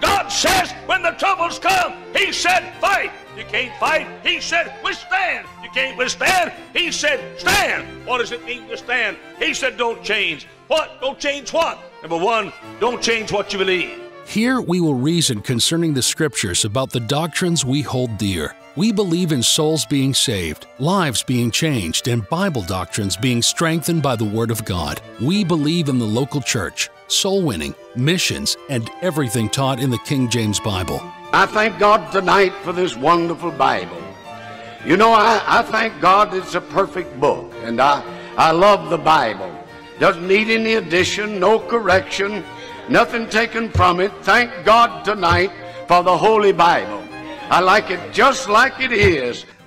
God says when the troubles come, He said, fight. You can't fight. He said, withstand. You can't withstand. He said, stand. What does it mean to stand? He said, don't change. What? Don't change what? Number one, don't change what you believe. Here we will reason concerning the scriptures about the doctrines we hold dear. We believe in souls being saved, lives being changed, and Bible doctrines being strengthened by the Word of God. We believe in the local church, soul winning, missions, and everything taught in the King James Bible. I thank God tonight for this wonderful Bible. You know, I, I thank God it's a perfect book, and I, I love the Bible. Doesn't need any addition, no correction, nothing taken from it. Thank God tonight for the Holy Bible. I like it just like it is.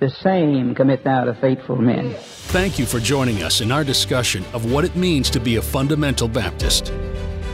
The same commit thou to faithful men. Thank you for joining us in our discussion of what it means to be a fundamental Baptist.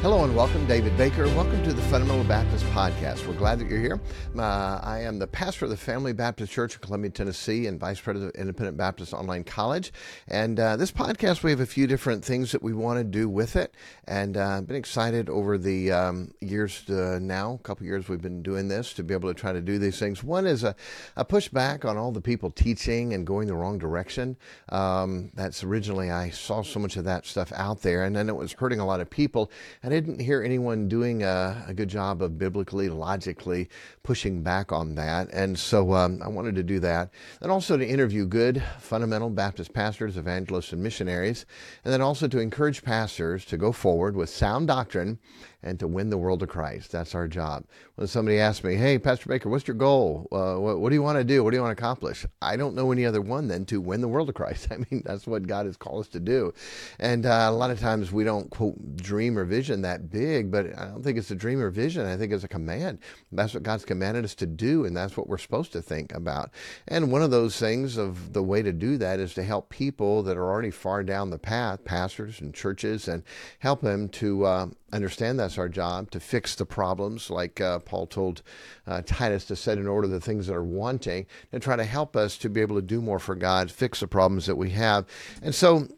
Hello and welcome, David Baker. Welcome to the Fundamental Baptist Podcast. We're glad that you're here. Uh, I am the pastor of the Family Baptist Church in Columbia, Tennessee, and vice president of Independent Baptist Online College. And uh, this podcast, we have a few different things that we want to do with it. And uh, I've been excited over the um, years uh, now, a couple years we've been doing this, to be able to try to do these things. One is a, a pushback on all the people teaching and going the wrong direction. Um, that's originally, I saw so much of that stuff out there, and then it was hurting a lot of people. I didn't hear anyone doing a, a, good job of biblically, logically pushing back on that. And so um, I wanted to do that. And also to interview good fundamental Baptist pastors, evangelists, and missionaries. And then also to encourage pastors to go forward with sound doctrine and to win the world to Christ. That's our job. When somebody asks me, hey, Pastor Baker, what's your goal? Uh, what, what, do you want to do? What do you want to accomplish? I don't know any other one than to win the world to Christ. I mean, that's what God has called us to do. And uh, a lot of times we don't, quote, dream or vision that big, but I don't think it's a dream or vision. I think it's a command. That's what God's commanded us to do, and that's what we're supposed to think about. And one of those things of the way to do that is to help people that are already far down the path, pastors and churches, and help them to uh, understand that's our job to fix the problems, like uh, Paul told uh, Titus to set in order the things that are wanting, and try to help us to be able to do more for God, fix the problems that we have. And so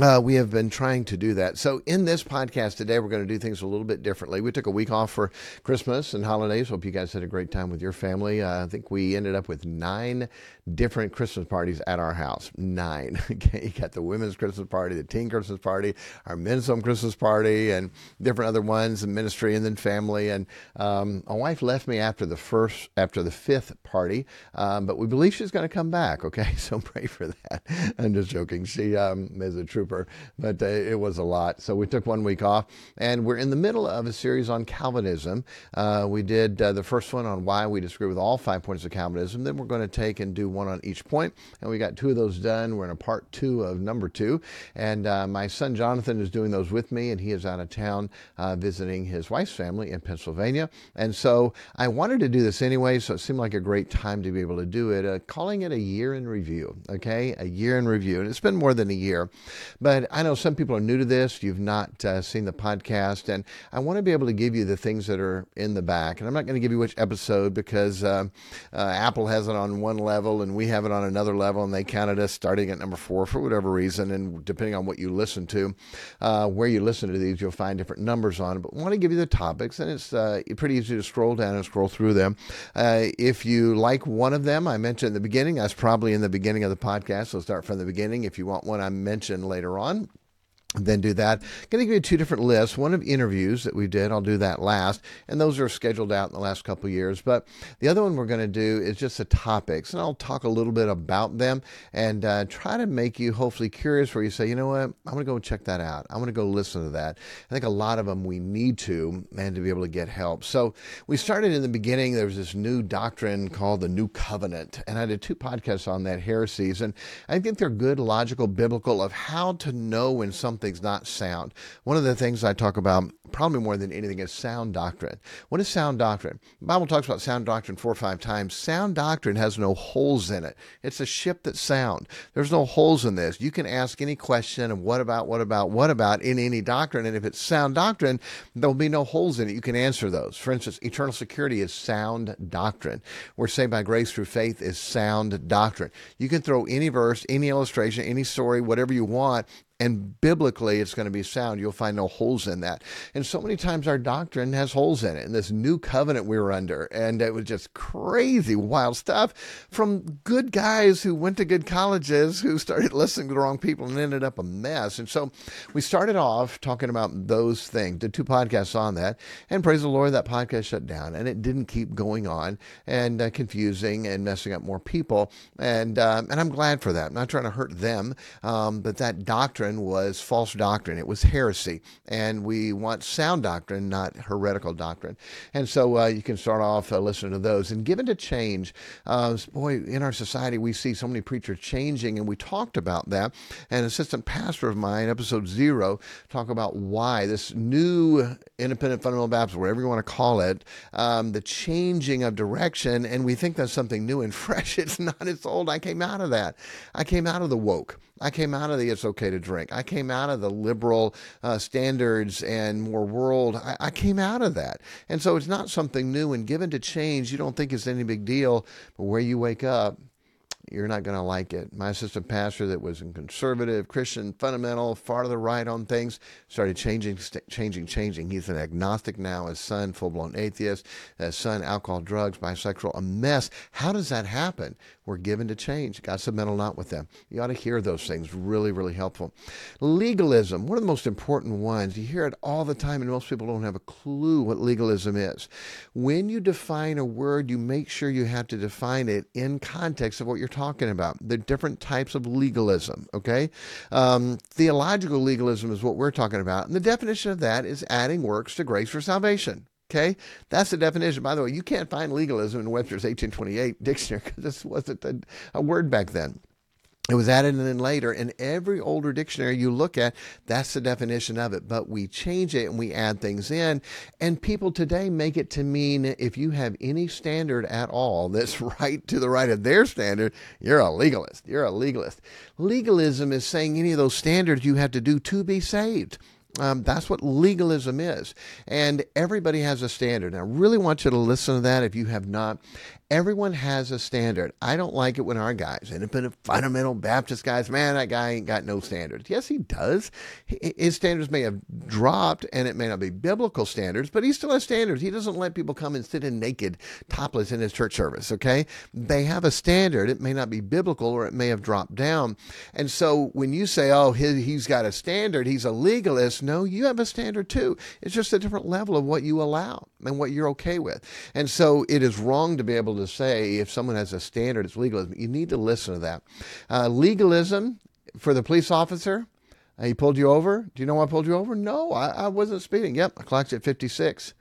uh, we have been trying to do that. So, in this podcast today, we're going to do things a little bit differently. We took a week off for Christmas and holidays. Hope you guys had a great time with your family. Uh, I think we ended up with nine different Christmas parties at our house. Nine. Okay, you got the women's Christmas party, the teen Christmas party, our men's home Christmas party, and different other ones, and ministry, and then family. And um, my wife left me after the first, after the fifth party, um, but we believe she's going to come back. Okay, so pray for that. I'm just joking. She um, is a true trooper, but uh, it was a lot. So we took one week off, and we're in the middle of a series on Calvinism. Uh, we did uh, the first one on why we disagree with all five points of Calvinism. Then we're going to take and do one on each point, and we got two of those done. We're in a part two of number two, and uh, my son Jonathan is doing those with me, and he is out of town uh, visiting his wife's family in Pennsylvania. And so I wanted to do this anyway, so it seemed like a great time to be able to do it. Calling it a year in review, okay, a year in review, and it's been more than a year. But I know some people are new to this. You've not uh, seen the podcast, and I want to be able to give you the things that are in the back. And I'm not going to give you which episode because uh, uh, Apple has it on one level and we have it on another level, and they counted us starting at number four for whatever reason. And depending on what you listen to, uh, where you listen to these, you'll find different numbers on it. But I want to give you the topics, and it's uh, pretty easy to scroll down and scroll through them. Uh, if you like one of them, I mentioned in the beginning, that's probably in the beginning of the podcast. So start from the beginning. If you want one I mentioned later on, then do that. I'm Going to give you two different lists. One of interviews that we did. I'll do that last, and those are scheduled out in the last couple years. But the other one we're going to do is just the topics, and I'll talk a little bit about them and uh, try to make you hopefully curious. Where you say, you know what, I'm going to go check that out. I'm going to go listen to that. I think a lot of them we need to, and to be able to get help. So we started in the beginning. There was this new doctrine called the New Covenant, and I did two podcasts on that heresies, and I think they're good, logical, biblical of how to know when something something's not sound. One of the things I talk about probably more than anything is sound doctrine. What is sound doctrine? The Bible talks about sound doctrine four or five times. Sound doctrine has no holes in it. It's a ship that's sound. There's no holes in this. You can ask any question of what about, what about, what about in any doctrine. And if it's sound doctrine, there'll be no holes in it. You can answer those. For instance, eternal security is sound doctrine. We're saved by grace through faith is sound doctrine. You can throw any verse, any illustration, any story, whatever you want, and biblically it's going to be sound. You'll find no holes in that. And so many times our doctrine has holes in it. And this new covenant we were under, and it was just crazy, wild stuff from good guys who went to good colleges who started listening to the wrong people and ended up a mess. And so we started off talking about those things, did two podcasts on that, and praise the Lord, that podcast shut down and it didn't keep going on and uh, confusing and messing up more people. And uh, and I'm glad for that. I'm not trying to hurt them, um, but that doctrine doctrine was false doctrine. It was heresy. And we want sound doctrine, not heretical doctrine. And so uh, you can start off uh, listening to those. And given to change, uh, boy, in our society, we see so many preachers changing, and we talked about that. An assistant pastor of mine, episode zero, talk about why this new independent fundamental Baptist, whatever you want to call it, um, the changing of direction. And we think that's something new and fresh. It's not, it's old. I came out of that. I came out of the woke. I came out of the it's okay to drink. I came out of the liberal uh, standards and more world. I, I, came out of that. And so it's not something new and given to change. You don't think it's any big deal, but where you wake up, you're not going to like it. My assistant pastor, that was in conservative, Christian, fundamental, far to the right on things, started changing, changing, changing. He's an agnostic now. His son, full blown atheist. His son, alcohol, drugs, bisexual, a mess. How does that happen? We're given to change. God's a mental knot with them. You ought to hear those things. Really, really helpful. Legalism, one of the most important ones. You hear it all the time, and most people don't have a clue what legalism is. When you define a word, you make sure you have to define it in context of what you're talking about. The different types of legalism, okay? Um, theological legalism is what we're talking about. And the definition of that is adding works to grace for salvation. Okay, that's the definition. By the way, you can't find legalism in Webster's 1828 dictionary because this wasn't a, a word back then. It was added in later. In every older dictionary you look at, that's the definition of it. But we change it and we add things in. And people today make it to mean if you have any standard at all that's right to the right of their standard, you're a legalist. You're a legalist. Legalism is saying any of those standards you have to do to be saved. Um, that's what legalism is. And everybody has a standard. And I really want you to listen to that if you have not. Everyone has a standard. I don't like it when our guys, independent fundamental Baptist guys, man, that guy ain't got no standards. Yes, he does. His standards may have dropped and it may not be biblical standards, but he still has standards. He doesn't let people come and sit in naked, topless in his church service, okay? They have a standard. It may not be biblical or it may have dropped down. And so when you say, oh, he's got a standard, he's a legalist, no, you have a standard too. It's just a different level of what you allow and what you're okay with. And so it is wrong to be able to to say if someone has a standard, it's legalism. You need to listen to that. Uh, legalism for the police officer, uh, he pulled you over. Do you know why I pulled you over? No, I, I wasn't speeding. Yep, I clocked at 56.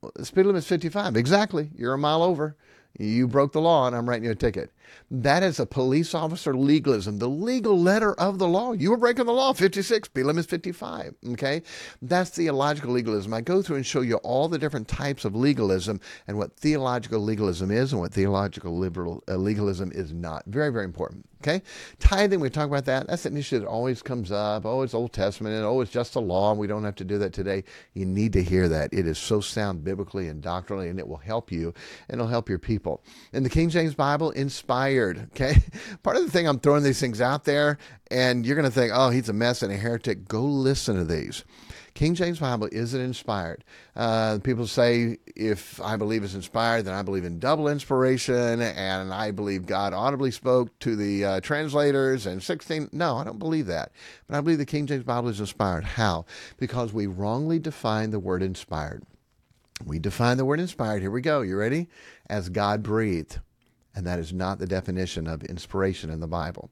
Well, the speed limit is 55. Exactly. You're a mile over. You broke the law and I'm writing you a ticket. That is a police officer legalism, the legal letter of the law. You were breaking the law, 56, speed limit is 55. Okay? That's theological legalism. I go through and show you all the different types of legalism and what theological legalism is and what theological liberal uh, legalism is not. Very, very important. Okay? Tithing, we talk about that. That's an issue that always comes up. Oh, it's Old Testament, and oh, it's just a law, and we don't have to do that today. You need to hear that. It is so sound biblically and doctrinally, and it will help you, and it'll help your people. And the King James Bible, inspired. Okay? Part of the thing I'm throwing these things out there, and you're going to think, oh, he's a mess and a heretic. Go listen to these. King James Bible isn't inspired. Uh, people say if I believe it's inspired, then I believe in double inspiration, and I believe God audibly spoke to the uh, translators and 16. No, I don't believe that. But I believe the King James Bible is inspired. How? Because we wrongly define the word inspired. We define the word inspired. Here we go. You ready? As God breathed. And that is not the definition of inspiration in the Bible.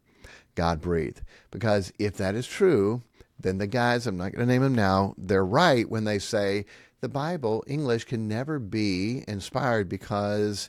God breathed. Because if that is true, then the guys, I'm not going to name them now, they're right when they say the Bible, English, can never be inspired because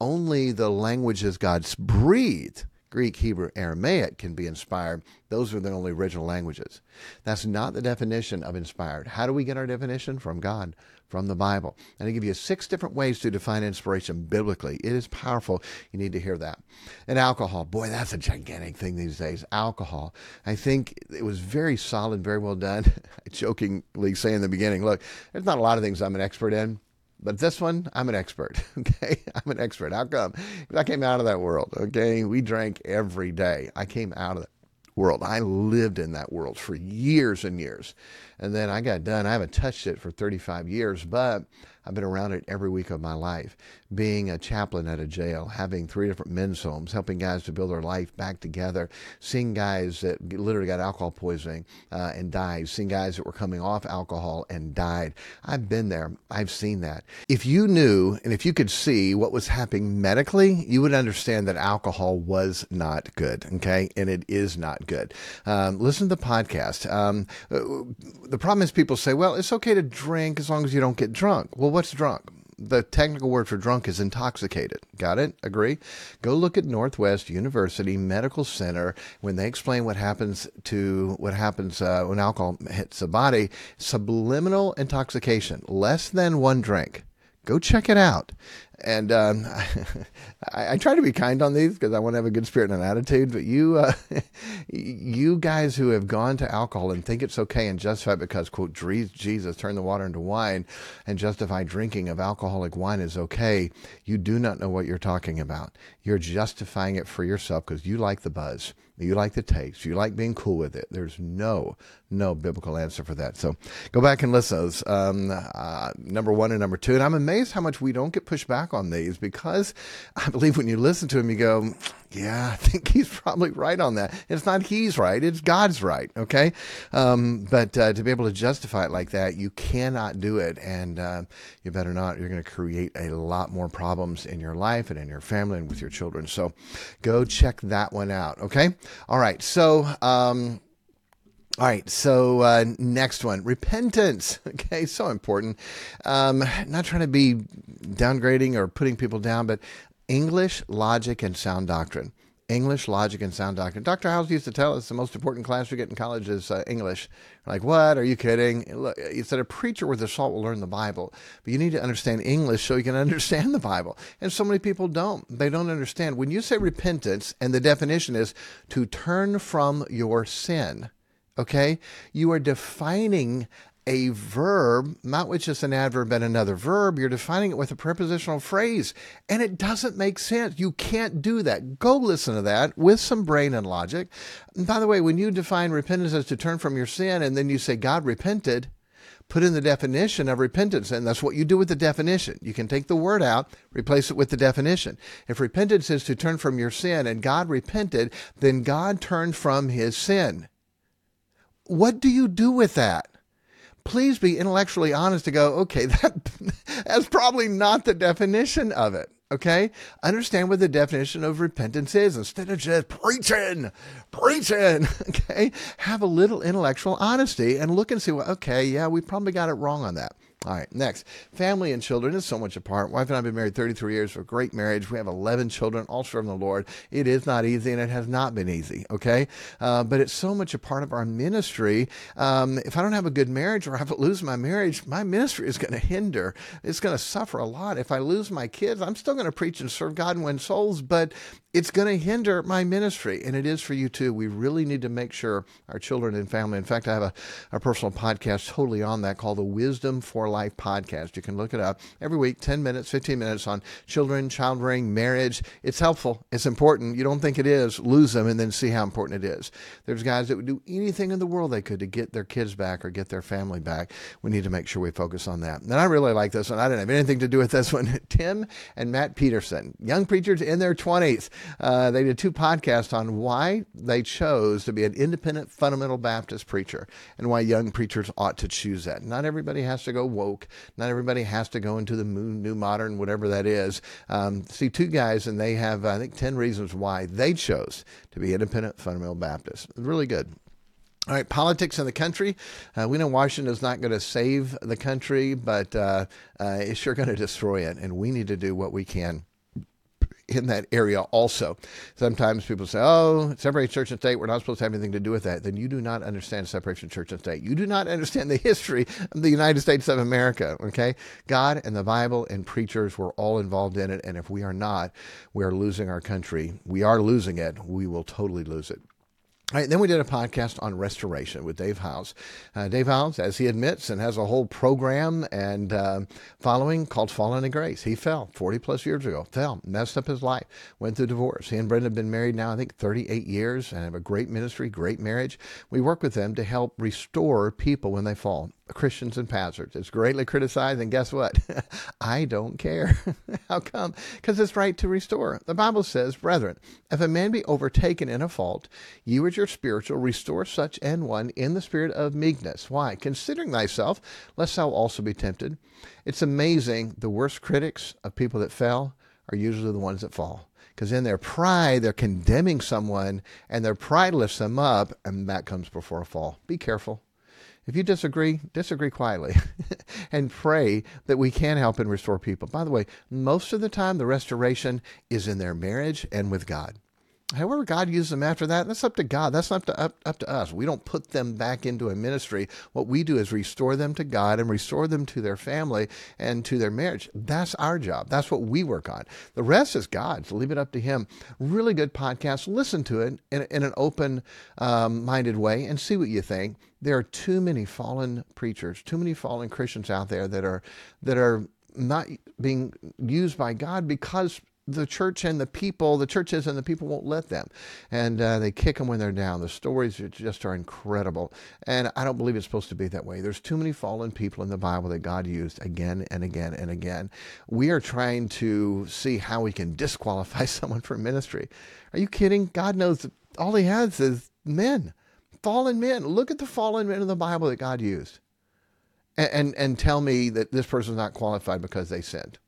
only the languages God's breathed Greek, Hebrew, Aramaic can be inspired. Those are the only original languages. That's not the definition of inspired. How do we get our definition? From God, from the Bible. And I give you six different ways to define inspiration biblically. It is powerful. You need to hear that. And alcohol, boy, that's a gigantic thing these days. Alcohol. I think it was very solid, very well done. I jokingly say in the beginning, look, there's not a lot of things I'm an expert in. But this one, I'm an expert. Okay. I'm an expert. How come? I came out of that world. Okay. We drank every day. I came out of that world. I lived in that world for years and years. And then I got done. I haven't touched it for 35 years, but I've been around it every week of my life. Being a chaplain at a jail, having three different men's homes, helping guys to build their life back together, seeing guys that literally got alcohol poisoning uh, and died, seeing guys that were coming off alcohol and died. I've been there. I've seen that. If you knew and if you could see what was happening medically, you would understand that alcohol was not good. Okay. And it is not good. Um, listen to the podcast. Um, the problem is people say, well, it's okay to drink as long as you don't get drunk. Well, what's drunk? The technical word for drunk is intoxicated. Got it? Agree? Go look at Northwest University Medical Center when they explain what happens to what happens uh, when alcohol hits the body. Subliminal intoxication, less than one drink. Go check it out. And um, I, I, try to be kind on these because I want to have a good spirit and an attitude. But you, uh, you guys who have gone to alcohol and think it's okay and justify because quote Jesus turned the water into wine and justify drinking of alcoholic wine is okay. You do not know what you're talking about. You're justifying it for yourself because you like the buzz. You like the taste. You like being cool with it. There's no, no biblical answer for that. So go back and listen to those. Um, uh, number one and number two. And I'm amazed how much we don't get pushed back on these because I believe when you listen to them, you go, yeah, I think he's probably right on that. It's not he's right, it's God's right, okay? Um, but uh, to be able to justify it like that, you cannot do it. And uh, you better not. You're going to create a lot more problems in your life and in your family and with your children. So go check that one out, okay? All right, so. Um, all right, so uh, next one, repentance. Okay, so important. Um, not trying to be downgrading or putting people down, but English, logic, and sound doctrine. English, logic, and sound doctrine. Dr. House used to tell us the most important class we get in college is uh, English. We're like, what? Are you kidding? He said a preacher with a salt will learn the Bible, but you need to understand English so you can understand the Bible. And so many people don't. They don't understand. When you say repentance, and the definition is to turn from your sin, okay, you are defining a verb, not with just an adverb and another verb. You're defining it with a prepositional phrase, and it doesn't make sense. You can't do that. Go listen to that with some brain and logic. And by the way, when you define repentance as to turn from your sin, and then you say God repented, put in the definition of repentance, and that's what you do with the definition. You can take the word out, replace it with the definition. If repentance is to turn from your sin, and God repented, then God turned from his sin. What do you do with that? Please be intellectually honest to go, okay, that, that's probably not the definition of it. Okay? Understand what the definition of repentance is instead of just preaching, preaching. Okay? Have a little intellectual honesty and look and see, well, okay, yeah, we probably got it wrong on that. All right, next. Family and children is so much apart. Wife and I have been married 33 years for a great marriage. We have 11 children, all serving the Lord. It is not easy and it has not been easy, okay? Uh, but it's so much a part of our ministry. Um, if I don't have a good marriage or if I lose my marriage, my ministry is going to hinder. It's going to suffer a lot. If I lose my kids, I'm still going to preach and serve God and win souls, but it's going to hinder my ministry, and it is for you too. We really need to make sure our children and family. In fact, I have a, a personal podcast totally on that called the Wisdom for Life podcast. You can look it up every week, 10 minutes, 15 minutes on children, child rearing, marriage. It's helpful. It's important. You don't think it is, lose them and then see how important it is. There's guys that would do anything in the world they could to get their kids back or get their family back. We need to make sure we focus on that. And I really like this one. I didn't have anything to do with this one. Tim and Matt Peterson, young preachers in their 20s. Uh, they did two podcasts on why they chose to be an independent fundamental Baptist preacher and why young preachers ought to choose that. Not everybody has to go woke. Not everybody has to go into the new modern, whatever that is. Um, see, two guys, and they have, I think, 10 reasons why they chose to be independent fundamental Baptists. Really good. All right, politics in the country. Uh, we know Washington is not going to save the country, but uh, uh, it's sure going to destroy it, and we need to do what we can in that area also. Sometimes people say, oh, separate church and state, we're not supposed to have anything to do with that. Then you do not understand separation of church and state. You do not understand the history of the United States of America, okay? God and the Bible and preachers were all involved in it, and if we are not, we are losing our country. We are losing it. We will totally lose it. All right, then we did a podcast on restoration with Dave Hyles. Uh, Dave Hyles, as he admits, and has a whole program and uh, following called Fallen in Grace. He fell 40 plus years ago, fell, messed up his life, went through divorce. He and Brenda have been married now, I think, 38 years and have a great ministry, great marriage. We work with them to help restore people when they fall. Christians and pastors. It's greatly criticized, and guess what? I don't care. How come? Because it's right to restore. The Bible says, Brethren, if a man be overtaken in a fault, you as your spiritual restore such an one in the spirit of meekness. Why? Considering thyself, lest thou also be tempted. It's amazing. The worst critics of people that fell are usually the ones that fall because in their pride, they're condemning someone, and their pride lifts them up, and that comes before a fall. Be careful. If you disagree, disagree quietly and pray that we can help and restore people. By the way, most of the time, the restoration is in their marriage and with God. However, God uses them after that, that's up to God. That's not to, up, up to us. We don't put them back into a ministry. What we do is restore them to God and restore them to their family and to their marriage. That's our job. That's what we work on. The rest is God's. Leave it up to Him. Really good podcast. Listen to it in, in an open um, minded way and see what you think. There are too many fallen preachers, too many fallen Christians out there that are that are not being used by God because the church and the people, the churches and the people won't let them. And uh, they kick them when they're down. The stories are just are incredible. And I don't believe it's supposed to be that way. There's too many fallen people in the Bible that God used again and again and again. We are trying to see how we can disqualify someone from ministry. Are you kidding? God knows all he has is men, fallen men. Look at the fallen men in the Bible that God used. And, and, and tell me that this person's not qualified because they sinned.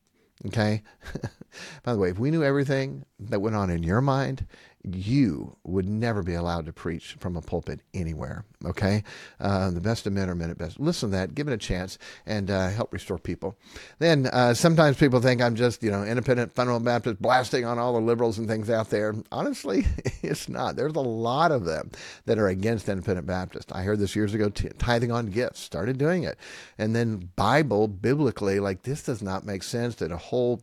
Okay? By the way, if we knew everything that went on in your mind, you would never be allowed to preach from a pulpit anywhere. Okay? Uh, the best of men are men at best. Listen to that, give it a chance, and uh, help restore people. Then uh, sometimes people think I'm just, you know, independent fundamental Baptist blasting on all the liberals and things out there. Honestly, it's not. There's a lot of them that are against independent Baptist. I heard this years ago, tithing on gifts, started doing it. And then Bible, biblically, like this does not make sense that a whole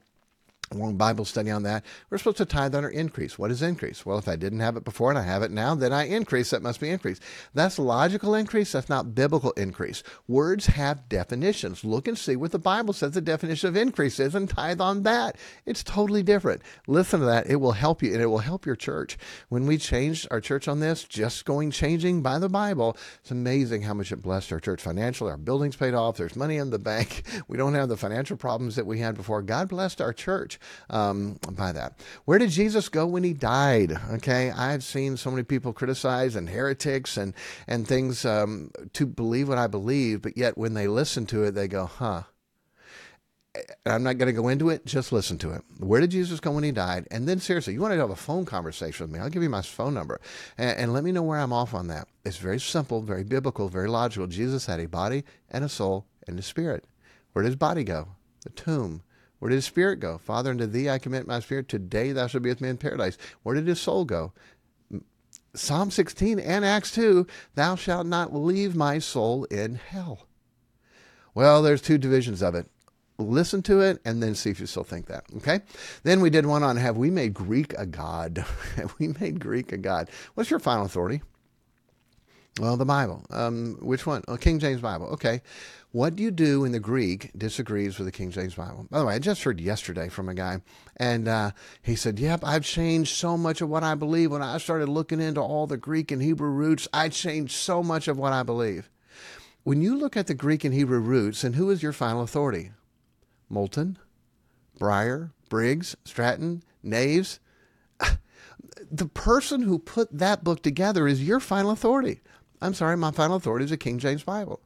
long Bible study on that. We're supposed to tithe on our increase. What is increase? Well, if I didn't have it before and I have it now, then I increase. That must be increase. That's logical increase. That's not biblical increase. Words have definitions. Look and see what the Bible says the definition of increase is and tithe on that. It's totally different. Listen to that. It will help you and it will help your church. When we changed our church on this, just going changing by the Bible, it's amazing how much it blessed our church financially. Our buildings paid off. There's money in the bank. We don't have the financial problems that we had before. God blessed our church um, by that. Where did Jesus go when he died? Okay, I've seen so many people criticize and heretics and and things um, to believe what I believe, but yet when they listen to it, they go, "Huh." I'm not going to go into it. Just listen to it. Where did Jesus go when he died? And then, seriously, you want to have a phone conversation with me? I'll give you my phone number and, and, let me know where I'm off on that. It's very simple, very biblical, very logical. Jesus had a body and a soul and a spirit. Where did his body go? The tomb. Where did his spirit go? Father, unto thee I commit my spirit. Today thou shalt be with me in paradise. Where did his soul go? Psalm 16 and Acts 2 Thou shalt not leave my soul in hell. Well, there's two divisions of it. Listen to it and then see if you still think that. Okay? Then we did one on Have we made Greek a God? have we made Greek a God? What's your final authority? Well, the Bible. Um, which one? Oh, King James Bible. Okay. What do you do when the Greek disagrees with the King James Bible? By the way, I just heard yesterday from a guy, and uh, he said, Yep, I've changed so much of what I believe. When I started looking into all the Greek and Hebrew roots, I changed so much of what I believe. When you look at the Greek and Hebrew roots, and who is your final authority? Moulton, Brier, Briggs, Stratton, Naves. The person who put that book together is your final authority. I'm sorry, my final authority is the King James Bible.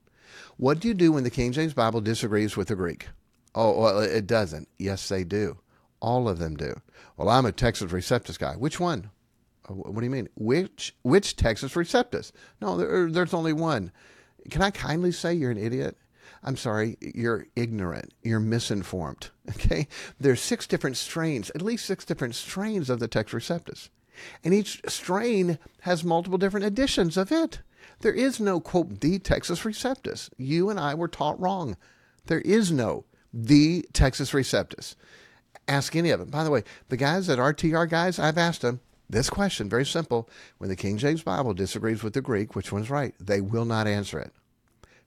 What do you do when the King James Bible disagrees with the Greek? Oh, well, it doesn't. Yes, they do. All of them do. Well, I'm a Textus Receptus guy. Which one? Uh, what do you mean? Which which Textus Receptus? No, there, there's only one. Can I kindly say you're an idiot? I'm sorry, you're ignorant. You're misinformed. Okay? There's six different strains, at least six different strains of the Textus Receptus. And each strain has multiple different editions of it. There is no, quote, the Textus Receptus. You and I were taught wrong. There is no the Textus Receptus. Ask any of them. By the way, the guys that are TR guys, I've asked them this question, very simple. When the King James Bible disagrees with the Greek, which one's right? They will not answer it.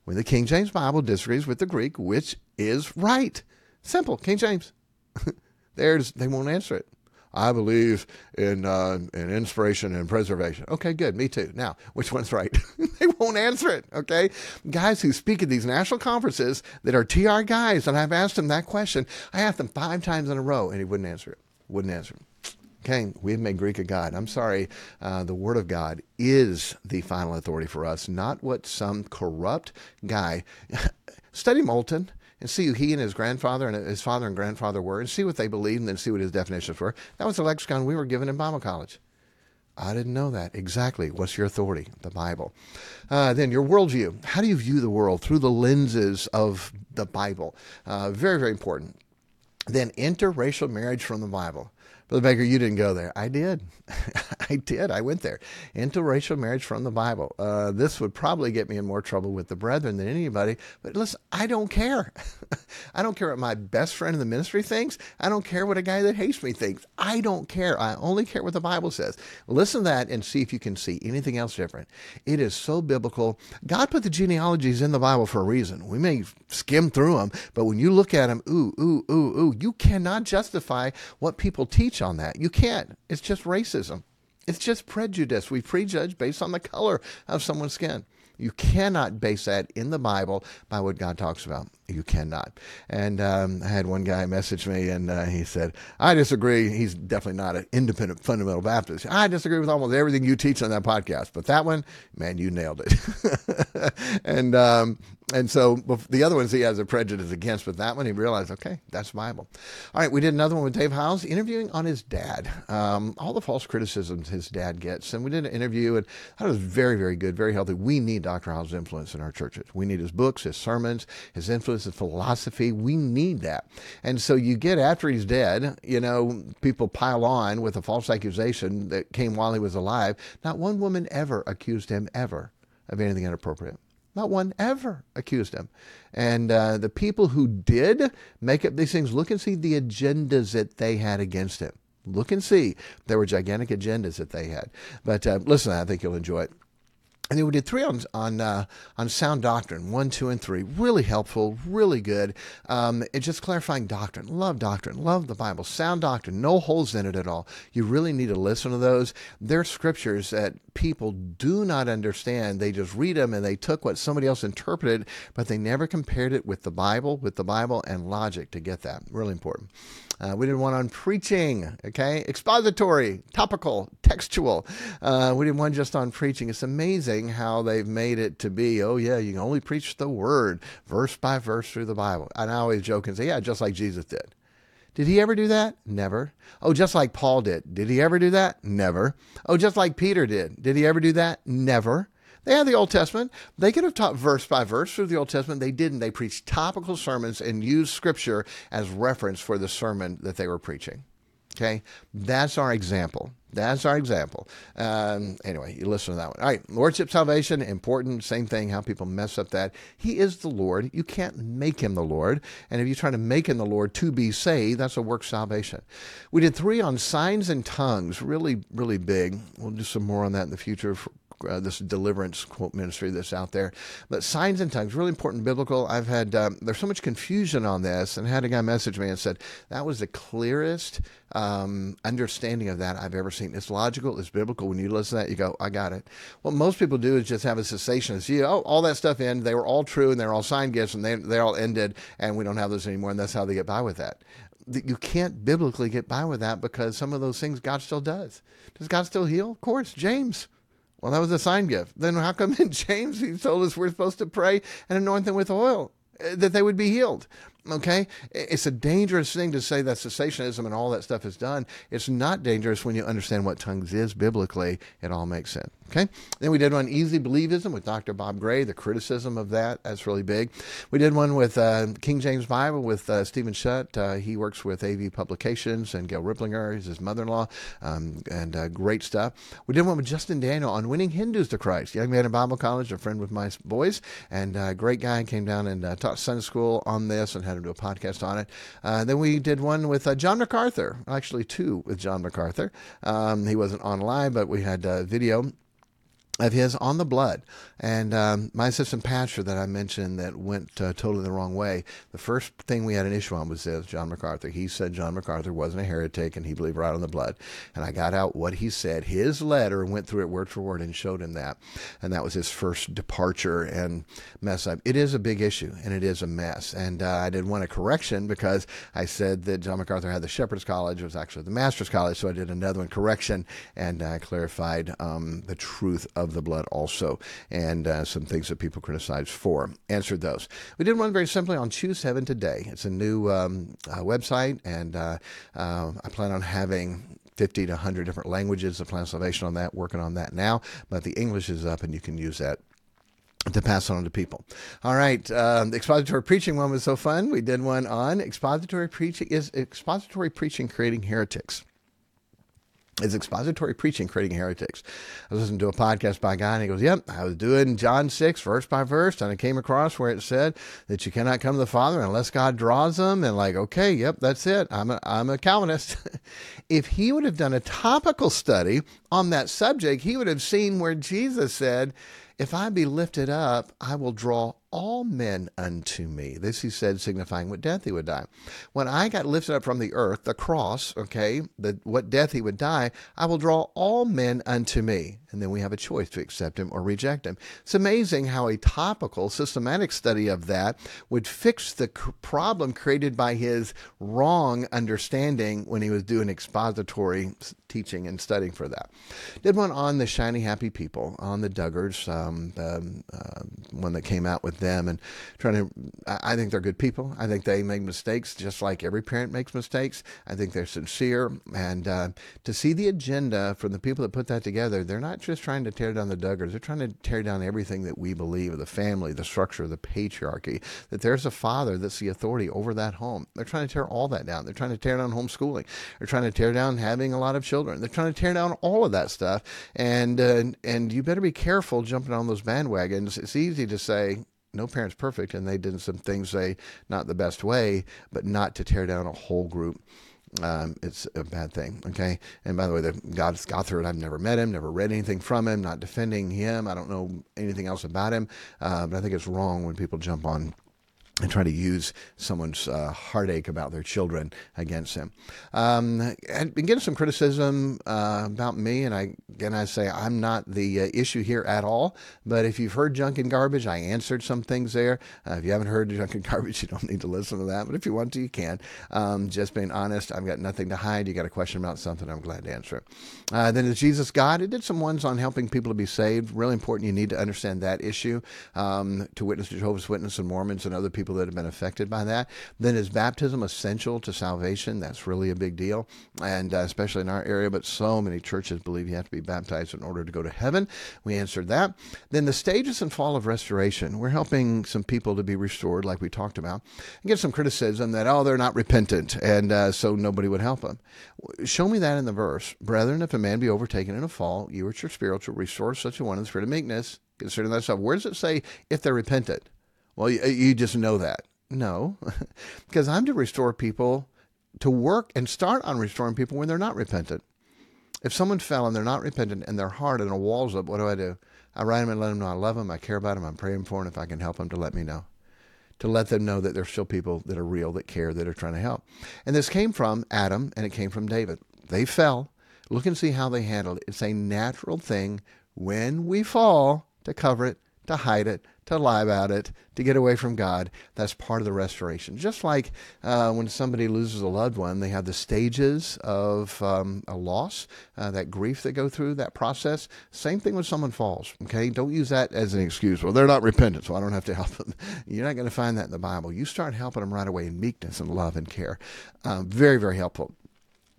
When the King James Bible disagrees with the Greek, which is right? Simple, King James. There's, they won't answer it. I believe in uh, in inspiration and preservation. Okay, good. Me too. Now, which one's right? they won't answer it. Okay, guys who speak at these national conferences that are TR guys, and I've asked them that question. I asked them five times in a row, and he wouldn't answer it. Wouldn't answer it. Okay, we've made Greek a God. I'm sorry. Uh, the Word of God is the final authority for us, not what some corrupt guy. Study Moulton and see who he and his grandfather and his father and grandfather were and see what they believed and then see what his definitions were. That was the lexicon we were given in Bible college. I didn't know that. Exactly. What's your authority? The Bible. Uh, then your worldview. How do you view the world through the lenses of the Bible? Uh, very, very important. Then interracial marriage from the Bible. Brother Baker, you didn't go there. I did. I did. I went there. Interracial marriage from the Bible. Uh, this would probably get me in more trouble with the brethren than anybody. But listen, I don't care. I don't care what my best friend in the ministry thinks. I don't care what a guy that hates me thinks. I don't care. I only care what the Bible says. Listen to that and see if you can see anything else different. It is so biblical. God put the genealogies in the Bible for a reason. We may skim through them, but when you look at them, ooh, ooh, ooh, ooh, you cannot justify what people teach on that. You can't. It's just racism. It's just prejudice. We prejudge based on the color of someone's skin. You cannot base that in the Bible by what God talks about. You cannot. And um, I had one guy message me and uh, he said, I disagree. He's definitely not an independent fundamental Baptist. I disagree with almost everything you teach on that podcast. But that one, man, you nailed it. and um, and so the other ones he has a prejudice against, but that one he realized, okay, that's Bible. All right, we did another one with Dave Hyles interviewing on his dad. Um, all the false criticisms his dad gets. And we did an interview, and that was very, very good, very healthy. We need Dr. Hyles' influence in our churches. We need his books, his sermons, his influence, his philosophy. We need that. And so you get after he's dead, you know, people pile on with a false accusation that came while he was alive. Not one woman ever accused him, ever, of anything inappropriate. Not one ever accused him. And uh, the people who did make up these things, look and see the agendas that they had against him. Look and see. There were gigantic agendas that they had. But uh, listen, I think you'll enjoy it. And then we did three on on uh, on sound doctrine, one, two, and three. Really helpful, really good. Um, it's just clarifying doctrine. Love doctrine. Love the Bible. Sound doctrine. No holes in it at all. You really need to listen to those. They're scriptures that people do not understand. They just read them and they took what somebody else interpreted, but they never compared it with the Bible, with the Bible and logic to get that. Really important. Uh, we did one on preaching, okay? Expository, topical, textual. Uh, we did one just on preaching. It's amazing how they've made it to be, oh, yeah, you can only preach the word verse by verse through the Bible. And I always joke and say, yeah, just like Jesus did. Did he ever do that? Never. Oh, just like Paul did. Did he ever do that? Never. Oh, just like Peter did. Did he ever do that? Never. They had the Old Testament. They could have taught verse by verse through the Old Testament. They didn't. They preached topical sermons and used Scripture as reference for the sermon that they were preaching. Okay, that's our example. That's our example. Um, anyway, you listen to that one. All right, Lordship salvation, important. Same thing, how people mess up that. He is the Lord. You can't make him the Lord. And if you try to make him the Lord to be saved, that's a work salvation. We did three on signs and tongues, really, really big. We'll do some more on that in the future uh, this deliverance quote ministry that's out there. But signs and tongues, really important biblical. I've had um, there's so much confusion on this, and I had a guy message me and said that was the clearest um, understanding of that I've ever seen. It's logical, it's biblical. When you listen to that, you go, I got it. What most people do is just have a cessationist view. Oh, all that stuff ended. They were all true and they're all sign gifts and they, they all ended and we don't have those anymore. And that's how they get by with that. You can't biblically get by with that because some of those things God still does. Does God still heal? Of course. James. Well, that was a sign gift. Then how come in James he told us we're supposed to pray and anoint them with oil uh, that they would be healed? Okay? It's a dangerous thing to say that cessationism and all that stuff is done. It's not dangerous when you understand what tongues is biblically. It all makes sense. Okay. Then we did one easy believism with Dr. Bob Gray, the criticism of that. That's really big. We did one with uh, King James Bible with uh, Stephen Shutt. Uh, he works with AV Publications and Gail Riplinger. is his mother in law, um, and uh, great stuff. We did one with Justin Daniel on winning Hindus to Christ. Young man in Bible college, a friend with my boys, and a uh, great guy. Came down and uh, taught Sunday school on this and had him do a podcast on it. then we did one with John MacArthur, actually, two with John MacArthur. Um, he wasn't online, but we had video of his on the blood. And um, my assistant pastor that I mentioned that went uh, totally the wrong way, the first thing we had an issue on was this John MacArthur. He said John MacArthur wasn't a heretic and he believed right on the blood. And I got out what he said, his letter, and went through it word for word and showed him that. And that was his first departure and mess up. It is a big issue and it is a mess. And uh, I did want a correction because I said that John MacArthur had the Shepherd's College. It was actually the Master's College. So I did another one correction and I uh, clarified um, the truth of of the blood also, and uh, some things that people criticize for. Answered those. We did one very simply on Choose Heaven Today. It's a new um, uh, website, and uh, uh I plan on having 50 to 100 different languages of plan salvation on that, working on that now. But the English is up, and you can use that to pass on to people. All right, uh, the expository preaching one was so fun. We did one on expository preaching. Is expository preaching creating heretics? Is expository preaching creating heretics. I was listening to a podcast by a guy and he goes, Yep, I was doing John 6 verse by verse and I came across where it said that you cannot come to the Father unless God draws them. And like, okay, yep, that's it. I'm a, I'm a Calvinist. if he would have done a topical study on that subject, he would have seen where Jesus said, If I be lifted up, I will draw all men unto me. This he said, signifying what death he would die. When I got lifted up from the earth, the cross, okay, the, what death he would die, I will draw all men unto me. And then we have a choice to accept him or reject him. It's amazing how a topical, systematic study of that would fix the problem created by his wrong understanding when he was doing expository teaching and studying for that. Did one on the shiny happy people, on the Duggars, um, the uh, one that came out with them and trying to. I think they're good people. I think they make mistakes just like every parent makes mistakes. I think they're sincere. And uh, to see the agenda from the people that put that together, they're not just trying to tear down the Duggars, they're trying to tear down everything that we believe the family, the structure, the patriarchy, that there's a father that's the authority over that home. They're trying to tear all that down. They're trying to tear down homeschooling. They're trying to tear down having a lot of children. They're trying to tear down all of that stuff. And, uh, and you better be careful jumping on those bandwagons. It's easy to say, no parent's perfect, and they did some things they not the best way, but not to tear down a whole group. Um, it's a bad thing. Okay. And by the way, the God's Gothard, I've never met him, never read anything from him, not defending him. I don't know anything else about him. Uh, but I think it's wrong when people jump on and try to use someone's uh, heartache about their children against them. Um, I've been getting some criticism uh, about me, and I again I say I'm not the uh, issue here at all. But if you've heard junk and garbage, I answered some things there. Uh, if you haven't heard junk and garbage, you don't need to listen to that. But if you want to, you can. Um, just being honest, I've got nothing to hide. You got a question about something, I'm glad to answer it. Uh, then is Jesus God? I did some ones on helping people to be saved. Really important. You need to understand that issue um, to witness to Jehovah's Witnesses and Mormons and other people people that have been affected by that. Then is baptism essential to salvation? That's really a big deal, and uh, especially in our area. But so many churches believe you have to be baptized in order to go to heaven. We answered that. Then the stages and fall of restoration. We're helping some people to be restored, like we talked about, and get some criticism that oh they're not repentant, and uh, so nobody would help them. Show me that in the verse, brethren. If a man be overtaken in a fall, you which are spiritual restore such a one in the spirit of meekness, considering thyself. Where does it say if they're repentant? Well, you, you just know that. No, because I'm to restore people to work and start on restoring people when they're not repentant. If someone fell and they're not repentant and their heart and a wall's up, what do I do? I write them and let them know I love them, I care about them, I'm praying for them. If I can help them, to let me know. To let them know that there's still people that are real, that care, that are trying to help. And this came from Adam and it came from David. They fell. Look and see how they handled it. It's a natural thing when we fall to cover it, to hide it, to lie about it, to get away from God. That's part of the restoration. Just like uh, when somebody loses a loved one, they have the stages of um, a loss, uh, that grief that go through that process. Same thing when someone falls. Okay, don't use that as an excuse. Well, they're not repentant, so I don't have to help them. You're not going to find that in the Bible. You start helping them right away in meekness and love and care. Um, very, very helpful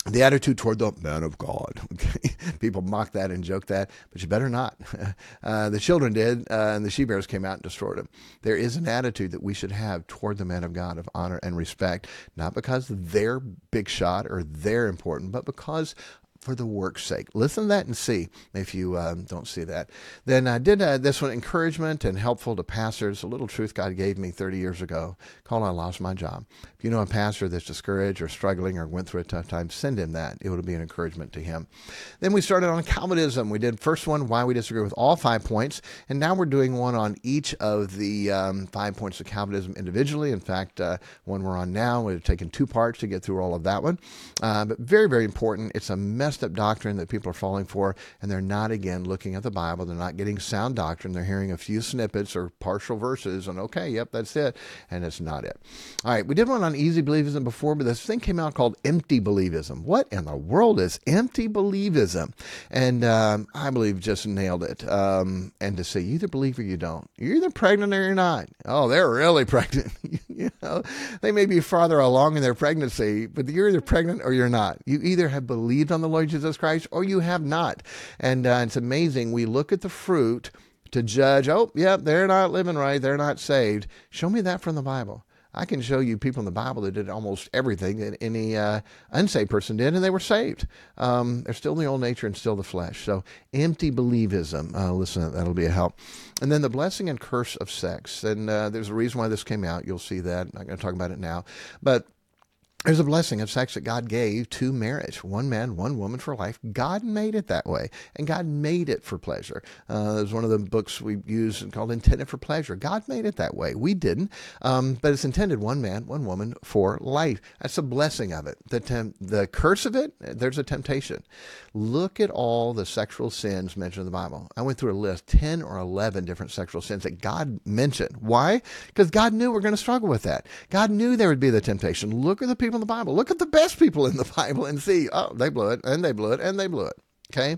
the attitude toward the man of God. Okay? People mock that and joke that, but you better not. Uh, the children did, uh, and the she bears came out and destroyed them. There is an attitude that we should have toward the man of God of honor and respect, not because they're big shot or they're important, but because for the work's sake. Listen to that and see if you um, don't see that. Then I did uh, this one encouragement and helpful to pastors. A little truth God gave me 30 years ago called I Lost My Job. If you know a pastor that's discouraged or struggling or went through a tough time, send him that. It would be an encouragement to him. Then we started on Calvinism. We did first one, why we disagree with all five points. And now we're doing one on each of the um, five points of Calvinism individually. In fact, uh, one we're on now, we've taken two parts to get through all of that one. Uh, but very, very important. It's a mess messed up doctrine that people are falling for, and they're not, again, looking at the Bible. They're not getting sound doctrine. They're hearing a few snippets or partial verses, and okay, yep, that's it, and it's not it. All right, we did one on easy believism before, but this thing came out called empty believism. What in the world is empty believism? And um, I believe just nailed it. Um, and to say you either believe or you don't. You're either pregnant or you're not. Oh, they're really pregnant. you know, they may be farther along in their pregnancy, but you're either pregnant or you're not. You either have believed on the Lord Lord Jesus Christ or you have not. And uh, it's amazing. We look at the fruit to judge, oh, yeah, they're not living right. They're not saved. Show me that from the Bible. I can show you people in the Bible that did almost everything that any uh, unsaved person did, and they were saved. Um, they're still in the old nature and still the flesh. So, empty believism. Uh, listen, that'll be a help. And then the blessing and curse of sex. And uh, there's a reason why this came out. You'll see that. I'm not going to talk about it now. But there's a blessing of sex that God gave to marriage. One man, one woman for life. God made it that way, and God made it for pleasure. Uh, there's one of the books we use called Intended for Pleasure. God made it that way. We didn't, um, but it's intended one man, one woman for life. That's a blessing of it. The, tem- the curse of it, there's a temptation. Look at all the sexual sins mentioned in the Bible. I went through a list, 10 or 11 different sexual sins that God mentioned. Why? Because God knew we're going to struggle with that. God knew there would be the temptation. Look at the people people in the Bible. Look at the best people in the Bible and see, oh, they blew it, and they blew it, and they blew it. Okay?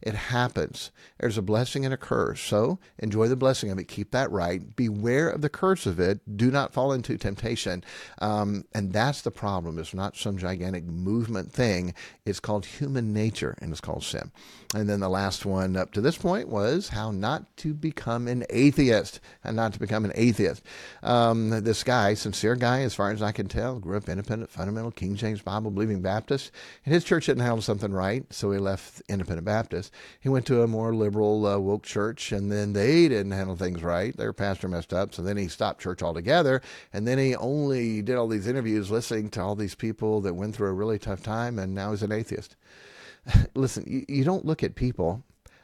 It happens. There's a blessing and a curse. So enjoy the blessing of it. Keep that right. Beware of the curse of it. Do not fall into temptation. Um, and that's the problem. It's not some gigantic movement thing. It's called human nature, and it's called sin. And then the last one up to this point was how not to become an atheist and not to become an atheist. Um, this guy, sincere guy, as far as I can tell, grew up independent, fundamental, King James Bible believing Baptist. And his church didn't handle something right, so he left independent Baptist. He went to a more liberal, uh, woke church, and then they didn't handle things right. Their pastor messed up, so then he stopped church altogether. And then he only did all these interviews listening to all these people that went through a really tough time, and now he's an atheist. listen, you, you don't look at people.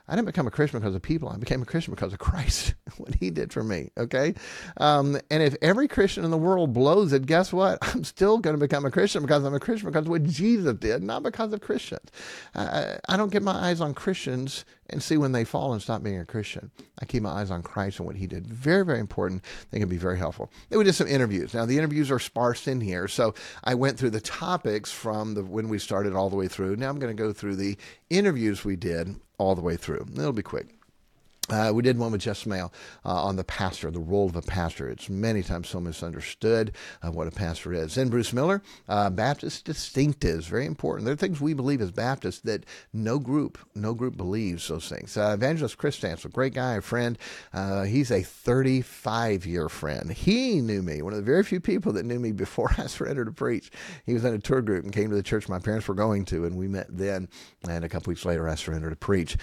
I didn't become a Christian because of people. I became a Christian because of Christ, what He did for me. Okay, um, and if every Christian in the world blows it, guess what? I'm still going to become a Christian because I'm a Christian because of what Jesus did, not because of Christians. I, I don't get my eyes on Christians and see when they fall and stop being a Christian. I keep my eyes on Christ and what he did. Very, very important. They can be very helpful. Then we did some interviews. Now the interviews are sparse in here, so I went through the topics from the when we started all the way through. Now I'm going to go through the interviews we did all the way through. It'll be quick. Uh, we did one with Jeff Smale uh, on the pastor, the role of a pastor. It's many times so misunderstood uh, what a pastor is. Then Bruce Miller, uh, Baptist distinctives, very important. There are things we believe as Baptists that no group, no group believes those things. Uh, Evangelist Chris Stansel, great guy, a friend. Uh, he's a 35 year friend. He knew me, one of the very few people that knew me before I surrendered to preach. He was in a tour group and came to the church my parents were going to, and we met then. And a couple weeks later, I surrendered to preach.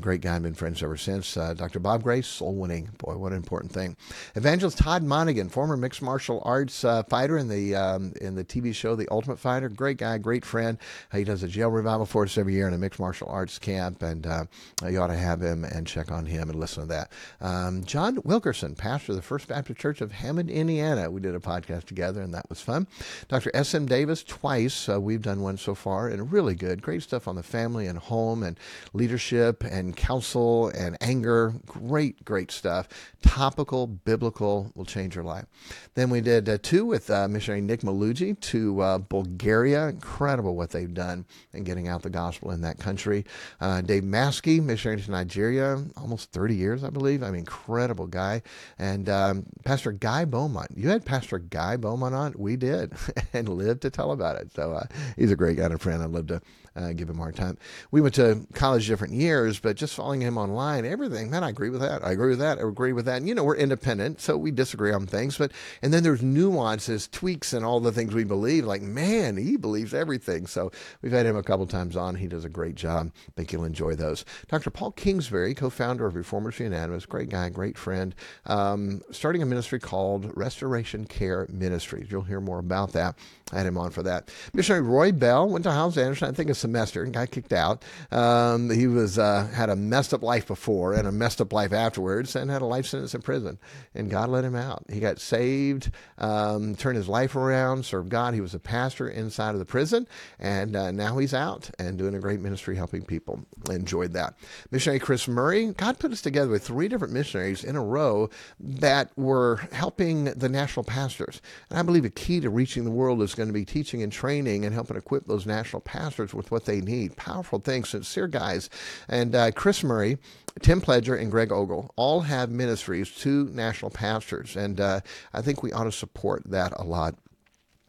great guy, I've been friends ever since uh, Dr. Bob Gray, soul winning. Boy, what an important thing. Evangelist Todd Monaghan, former mixed martial arts uh, fighter in the um, in the TV show The Ultimate Fighter. Great guy, great friend. he does a jail revival for us every year in a mixed martial arts camp, and uh, you ought to have him and check on him and listen to that. Um, John Wilkerson, pastor of the First Baptist Church of Hammond, Indiana. We did a podcast together, and that was fun. Dr. S.M. Davis, twice. Uh, we've done one so far, and really good. Great stuff on the family and home and leadership and counsel and anger. Great, great stuff. Topical, biblical, will change your life. Then we did uh, two with uh, missionary Nick Malugi to uh, Bulgaria. Incredible what they've done in getting out the gospel in that country. Uh, Dave Maskey, missionary to Nigeria, almost 30 years, I believe. I mean, incredible guy. And um, Pastor Guy Beaumont. You had Pastor Guy Beaumont on? We did, and lived to tell about it. So uh, he's a great guy and a friend. I'd love to uh, give him hard time. We went to college different years, but just following him online, everything, man, I agree with that. I agree with that. I agree with that. And, you know, we're independent, so we disagree on things. But, and then there's nuances, tweaks, and all the things we believe. Like, man, he believes everything. So we've had him a couple times on. He does a great job. I think you'll enjoy those. Dr. Paul Kingsbury, co founder of Reformers Unanimous, great guy, great friend, um, starting a ministry called Restoration Care Ministries. You'll hear more about that. I had him on for that. Missionary Roy Bell went to Hyles Anderson, I think a semester, and got kicked out. Um, he was uh, had a messed up life before and a messed up life afterwards, and had a life sentence in prison. And God let him out. He got saved, um, turned his life around, served God. He was a pastor inside of the prison, and uh, now he's out and doing a great ministry helping people. I enjoyed that. Missionary Chris Murray, God put us together with three different missionaries in a row that were helping the national pastors. And I believe a key to reaching the world is going to be teaching and training and helping equip those national pastors with what they need. Powerful things, sincere guys. And uh, Chris Murray, Tim Pledger, and Greg Ogle all have ministries to national pastors. And uh, I think we ought to support that a lot.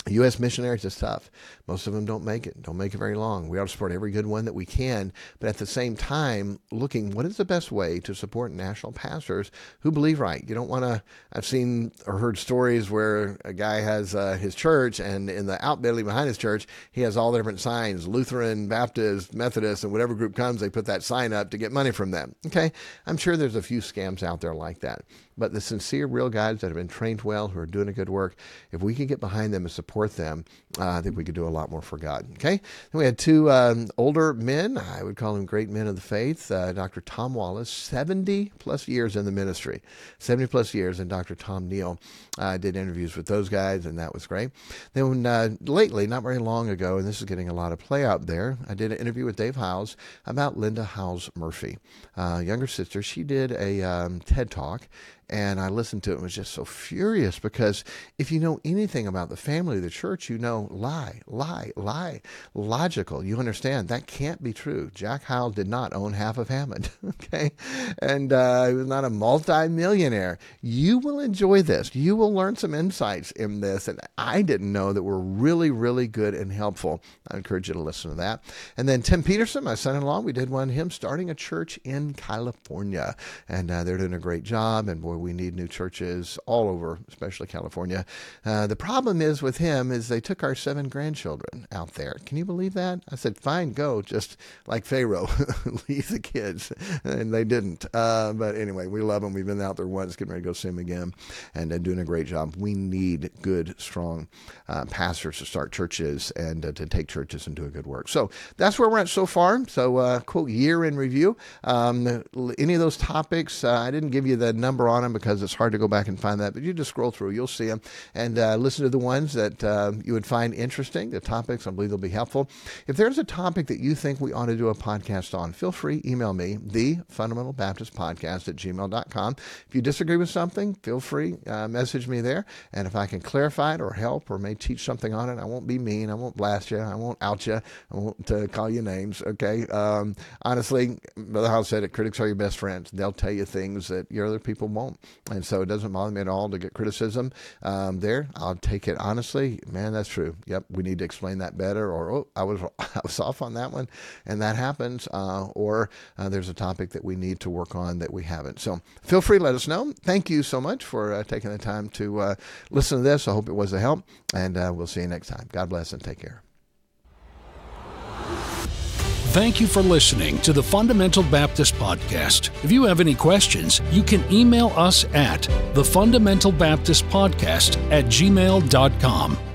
U.S. missionaries is tough. Most of them don't make it, don't make it very long. We ought to support every good one that we can, but at the same time, looking what is the best way to support national pastors who believe right. You don't want to. I've seen or heard stories where a guy has uh, his church, and in the outbuilding behind his church, he has all the different signs Lutheran, Baptist, Methodist, and whatever group comes, they put that sign up to get money from them. Okay? I'm sure there's a few scams out there like that. But the sincere, real guys that have been trained well, who are doing a good work, if we can get behind them and support them, uh, I think we could do a lot more for God. Okay? Then we had two um, older men. I would call them great men of the faith. Uh, Dr. Tom Wallace, 70 plus years in the ministry, 70 plus years, and Dr. Tom Neal. I uh, did interviews with those guys, and that was great. Then uh, lately, not very long ago, and this is getting a lot of play out there, I did an interview with Dave Hyles about Linda Hyles Murphy, uh, younger sister. She did a um, TED Talk, and I listened to it and was just so furious because if you know anything about the family of the church, you know lie, lie, lie, logical. You understand that can't be true. Jack Hyles did not own half of Hammond, okay? And uh, he was not a multimillionaire. You will enjoy this. You will learn some insights in this. And I didn't know that were really, really good and helpful. I encourage you to listen to that. And then Tim Peterson, my son in law, we did one him starting a church in California. And uh, they're doing a great job. And boy, we need new churches all over, especially California. Uh, the problem is with him is they took our seven grandchildren out there. Can you believe that? I said, fine, go, just like Pharaoh, leave the kids. And they didn't. Uh, but anyway, we love them. We've been out there once, getting ready to go see them again, and doing a great job. We need good, strong uh, pastors to start churches and uh, to take churches and do a good work. So that's where we're at so far. So, uh, quote, year in review. Um, any of those topics, I didn't give you the number on them them because it's hard to go back and find that. But you just scroll through, you'll see them, and uh, listen to the ones that uh, you would find interesting. The topics, I believe, they'll be helpful. If there's a topic that you think we ought to do a podcast on, feel free email me the Fundamental Baptist Podcast at gmail.com. If you disagree with something, feel free uh, message me there, and if I can clarify it or help or may teach something on it, I won't be mean. I won't blast you. I won't out you. I won't uh, call you names. Okay. Um, honestly, Brother Hyles said it. Critics are your best friends. They'll tell you things that your other people won't. And so it doesn't bother me at all to get criticism um, there. I'll take it honestly. Man, that's true. Yep, we need to explain that better. Or oh, I was I was off on that one, and that happens. Uh, or uh, there's a topic that we need to work on that we haven't. So feel free, let us know. Thank you so much for uh, taking the time to uh, listen to this. I hope it was a help, and uh, we'll see you next time. God bless and take care. Thank you for listening to the Fundamental Baptist Podcast. If you have any questions, you can email us at the Fundamental Baptist Podcast at gmail.com.